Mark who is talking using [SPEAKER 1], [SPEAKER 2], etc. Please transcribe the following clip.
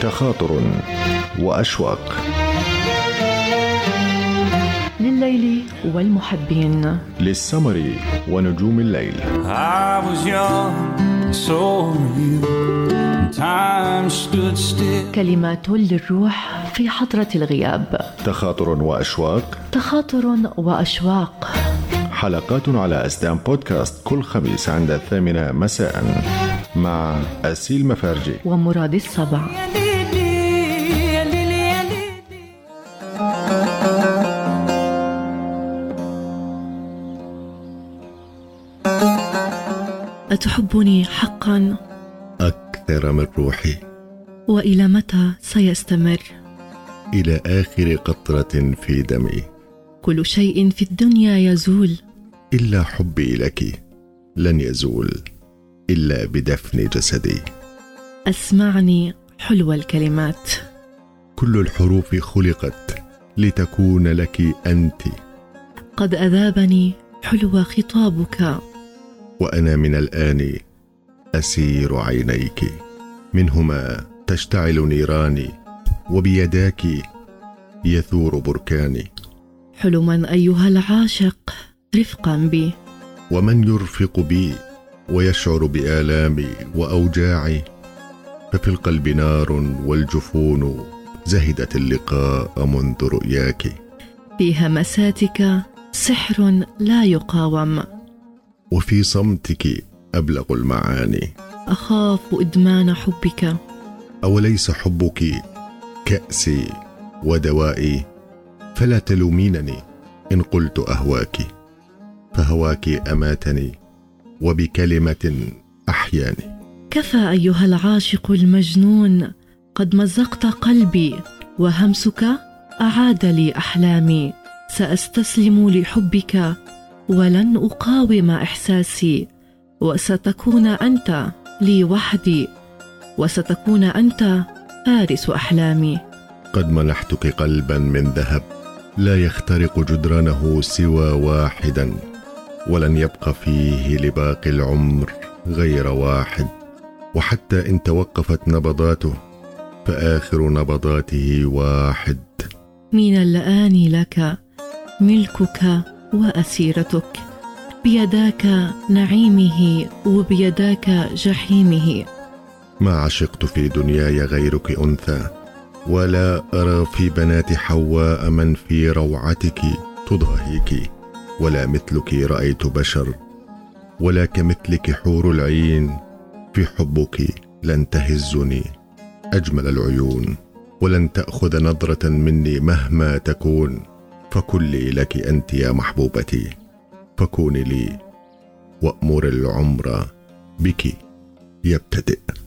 [SPEAKER 1] تخاطر وأشواق.
[SPEAKER 2] لليل والمحبين.
[SPEAKER 1] للسمر ونجوم الليل.
[SPEAKER 3] I was young, so were you. And time stood still.
[SPEAKER 2] كلمات للروح في حضرة الغياب.
[SPEAKER 1] تخاطر وأشواق.
[SPEAKER 2] تخاطر وأشواق.
[SPEAKER 1] حلقات على أسدان بودكاست كل خميس عند الثامنة مساء مع أسيل مفارجي.
[SPEAKER 2] ومراد السبع أتحبني حقا؟
[SPEAKER 1] أكثر من روحي.
[SPEAKER 2] وإلى متى سيستمر؟
[SPEAKER 1] إلى آخر قطرة في دمي.
[SPEAKER 2] كل شيء في الدنيا يزول.
[SPEAKER 1] إلا حبي لك. لن يزول. إلا بدفن جسدي.
[SPEAKER 2] أسمعني حلو الكلمات.
[SPEAKER 1] كل الحروف خلقت لتكون لك أنت.
[SPEAKER 2] قد أذابني حلو خطابك.
[SPEAKER 1] وأنا من الآن أسير عينيك. منهما تشتعل نيراني وبيداك يثور بركاني.
[SPEAKER 2] حلما أيها العاشق رفقا بي.
[SPEAKER 1] ومن يرفق بي ويشعر بآلامي وأوجاعي ففي القلب نار والجفون زهدت اللقاء منذ رؤياك.
[SPEAKER 2] في همساتك سحر لا يقاوم.
[SPEAKER 1] وفي صمتك أبلغ المعاني.
[SPEAKER 2] أخاف إدمان حبك.
[SPEAKER 1] أوليس حبك كأسي ودوائي؟ فلا تلومينني إن قلت أهواك. فهواك أماتني وبكلمة أحياني.
[SPEAKER 2] كفى أيها العاشق المجنون قد مزقت قلبي وهمسك أعاد لي أحلامي. سأستسلم لحبك ولن أقاوم إحساسي وستكون أنت لي وحدي وستكون أنت فارس أحلامي.
[SPEAKER 1] قد منحتك قلبا من ذهب لا يخترق جدرانه سوى واحدا ولن يبقى فيه لباقي العمر غير واحد. وحتى إن توقفت نبضاته فآخر نبضاته واحد.
[SPEAKER 2] من الآن لك ملكك وأسيرتك. بيداك نعيمه وبيداك جحيمه.
[SPEAKER 1] ما عشقت في دنياي غيرك أنثى ولا أرى في بنات حواء من في روعتك تضاهيك ولا مثلك رأيت بشر ولا كمثلك حور العين في حبك لن تهزني. أجمل العيون ولن تأخذ نظرة مني مهما تكون. فكلي لك أنت يا محبوبتي. فكوني لي وأمر العمر بك. يبتدئ.